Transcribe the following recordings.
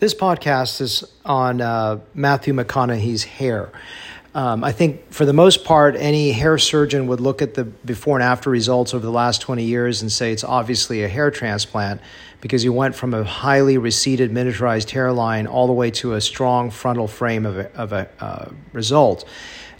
This podcast is on uh, Matthew McConaughey's hair. Um, I think for the most part, any hair surgeon would look at the before and after results over the last 20 years and say it's obviously a hair transplant because you went from a highly receded miniaturized hairline all the way to a strong frontal frame of a, of a uh, result.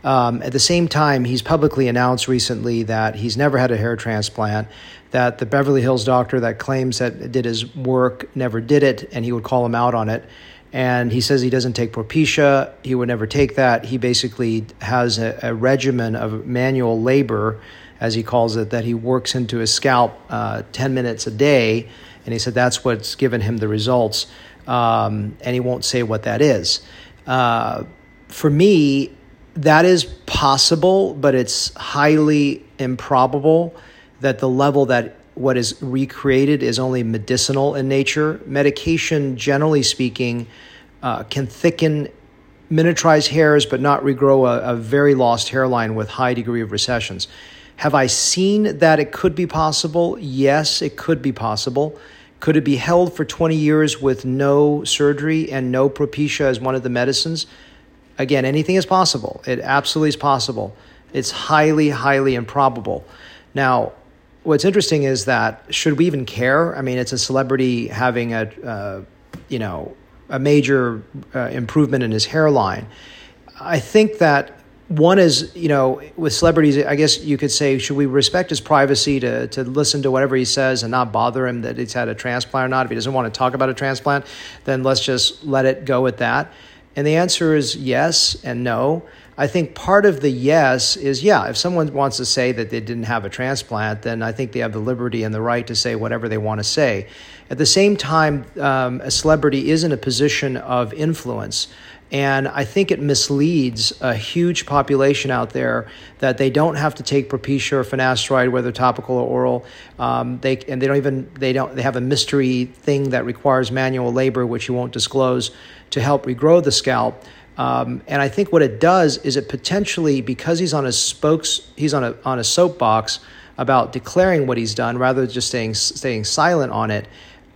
Um, at the same time, he's publicly announced recently that he's never had a hair transplant, that the Beverly Hills doctor that claims that did his work never did it, and he would call him out on it. And he says he doesn't take Propecia. He would never take that. He basically has a, a regimen of manual labor, as he calls it, that he works into his scalp uh, 10 minutes a day. And he said that's what's given him the results. Um, and he won't say what that is. Uh, for me, that is possible, but it's highly improbable that the level that what is recreated is only medicinal in nature. Medication, generally speaking, uh, can thicken miniaturized hairs but not regrow a, a very lost hairline with high degree of recessions. Have I seen that it could be possible? Yes, it could be possible. Could it be held for 20 years with no surgery and no Propecia as one of the medicines? Again, anything is possible. It absolutely is possible. It's highly, highly improbable. Now, what's interesting is that should we even care? I mean, it's a celebrity having a, uh, you know, a major uh, improvement in his hairline. I think that one is, you know, with celebrities, I guess you could say, should we respect his privacy to, to listen to whatever he says and not bother him that he's had a transplant or not? If he doesn't want to talk about a transplant, then let's just let it go at that. And the answer is yes and no. I think part of the yes is yeah, if someone wants to say that they didn't have a transplant, then I think they have the liberty and the right to say whatever they want to say. At the same time, um, a celebrity is in a position of influence. And I think it misleads a huge population out there that they don't have to take Propecia or finasteride, whether topical or oral. Um, they and they don't even they don't they have a mystery thing that requires manual labor, which you won't disclose, to help regrow the scalp. Um, and I think what it does is it potentially because he's on a spokes he's on a on a soapbox about declaring what he's done rather than just staying staying silent on it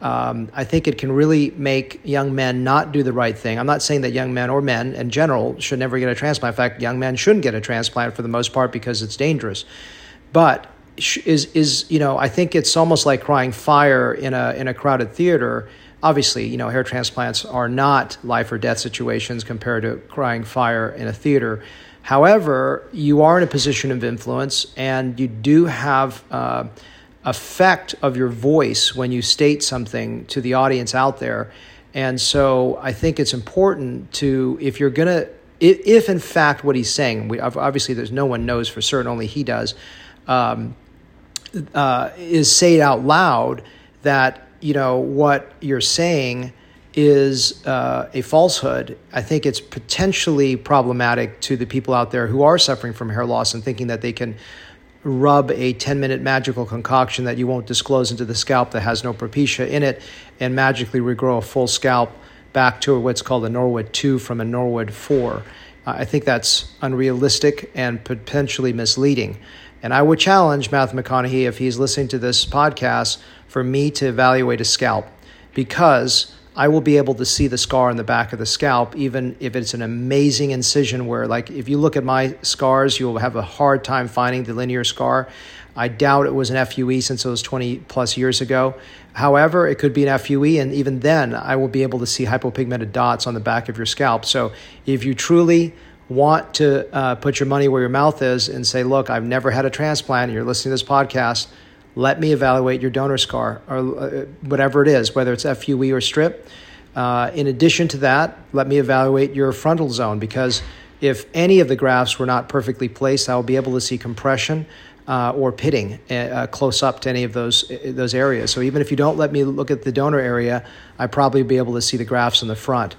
um, I think it can really make young men not do the right thing. I'm not saying that young men or men in general should never get a transplant. In fact, young men shouldn't get a transplant for the most part because it's dangerous. But is is you know I think it's almost like crying fire in a in a crowded theater. Obviously, you know hair transplants are not life or death situations compared to crying fire in a theater. However, you are in a position of influence, and you do have. Uh, effect of your voice when you state something to the audience out there. And so I think it's important to, if you're going to, if in fact what he's saying, we, obviously there's no one knows for certain, only he does, um, uh, is say it out loud that, you know, what you're saying is uh, a falsehood, I think it's potentially problematic to the people out there who are suffering from hair loss and thinking that they can rub a 10 minute magical concoction that you won't disclose into the scalp that has no propecia in it and magically regrow a full scalp back to what's called a Norwood 2 from a Norwood 4. Uh, I think that's unrealistic and potentially misleading. And I would challenge Matthew McConaughey, if he's listening to this podcast, for me to evaluate a scalp because I will be able to see the scar on the back of the scalp, even if it's an amazing incision where, like, if you look at my scars, you'll have a hard time finding the linear scar. I doubt it was an FUE since it was 20 plus years ago. However, it could be an FUE, and even then, I will be able to see hypopigmented dots on the back of your scalp. So, if you truly want to uh, put your money where your mouth is and say, Look, I've never had a transplant, and you're listening to this podcast, let me evaluate your donor scar or uh, whatever it is, whether it's FUE or strip. Uh, in addition to that, let me evaluate your frontal zone because if any of the grafts were not perfectly placed, I will be able to see compression uh, or pitting uh, uh close up to any of those uh, those areas. So even if you don't let me look at the donor area, I probably be able to see the grafts in the front.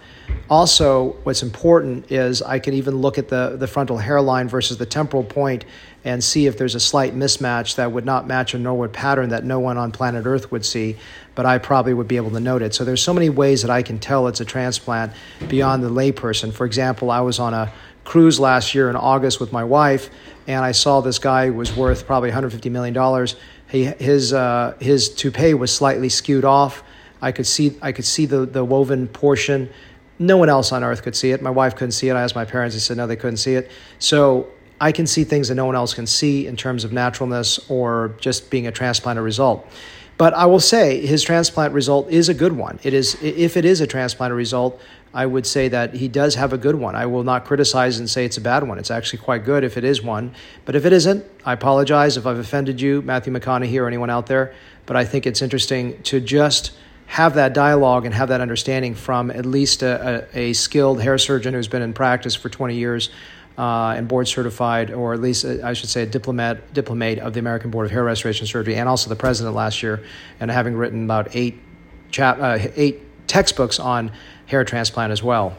Also, what's important is I can even look at the the frontal hairline versus the temporal point and see if there's a slight mismatch that would not match a Norwood pattern that no one on planet Earth would see, but I probably would be able to note it. So there's so many ways that I can tell it's a transplant beyond the layperson. For example, I was on a cruise last year in August with my wife, and I saw this guy was worth probably 150 million dollars. He his uh, his toupee was slightly skewed off. I could see I could see the the woven portion. No one else on earth could see it. My wife couldn't see it. I asked my parents. They said no, they couldn't see it. So I can see things that no one else can see in terms of naturalness or just being a transplanted result. But I will say his transplant result is a good one. It is if it is a transplanted result, I would say that he does have a good one. I will not criticize and say it's a bad one. It's actually quite good if it is one. But if it isn't, I apologize if I've offended you, Matthew McConaughey, or anyone out there. But I think it's interesting to just have that dialogue and have that understanding from at least a, a, a skilled hair surgeon who's been in practice for 20 years uh, and board certified, or at least uh, I should say a diplomat, diplomate of the American Board of Hair Restoration Surgery, and also the president last year, and having written about eight, chap, uh, eight textbooks on hair transplant as well.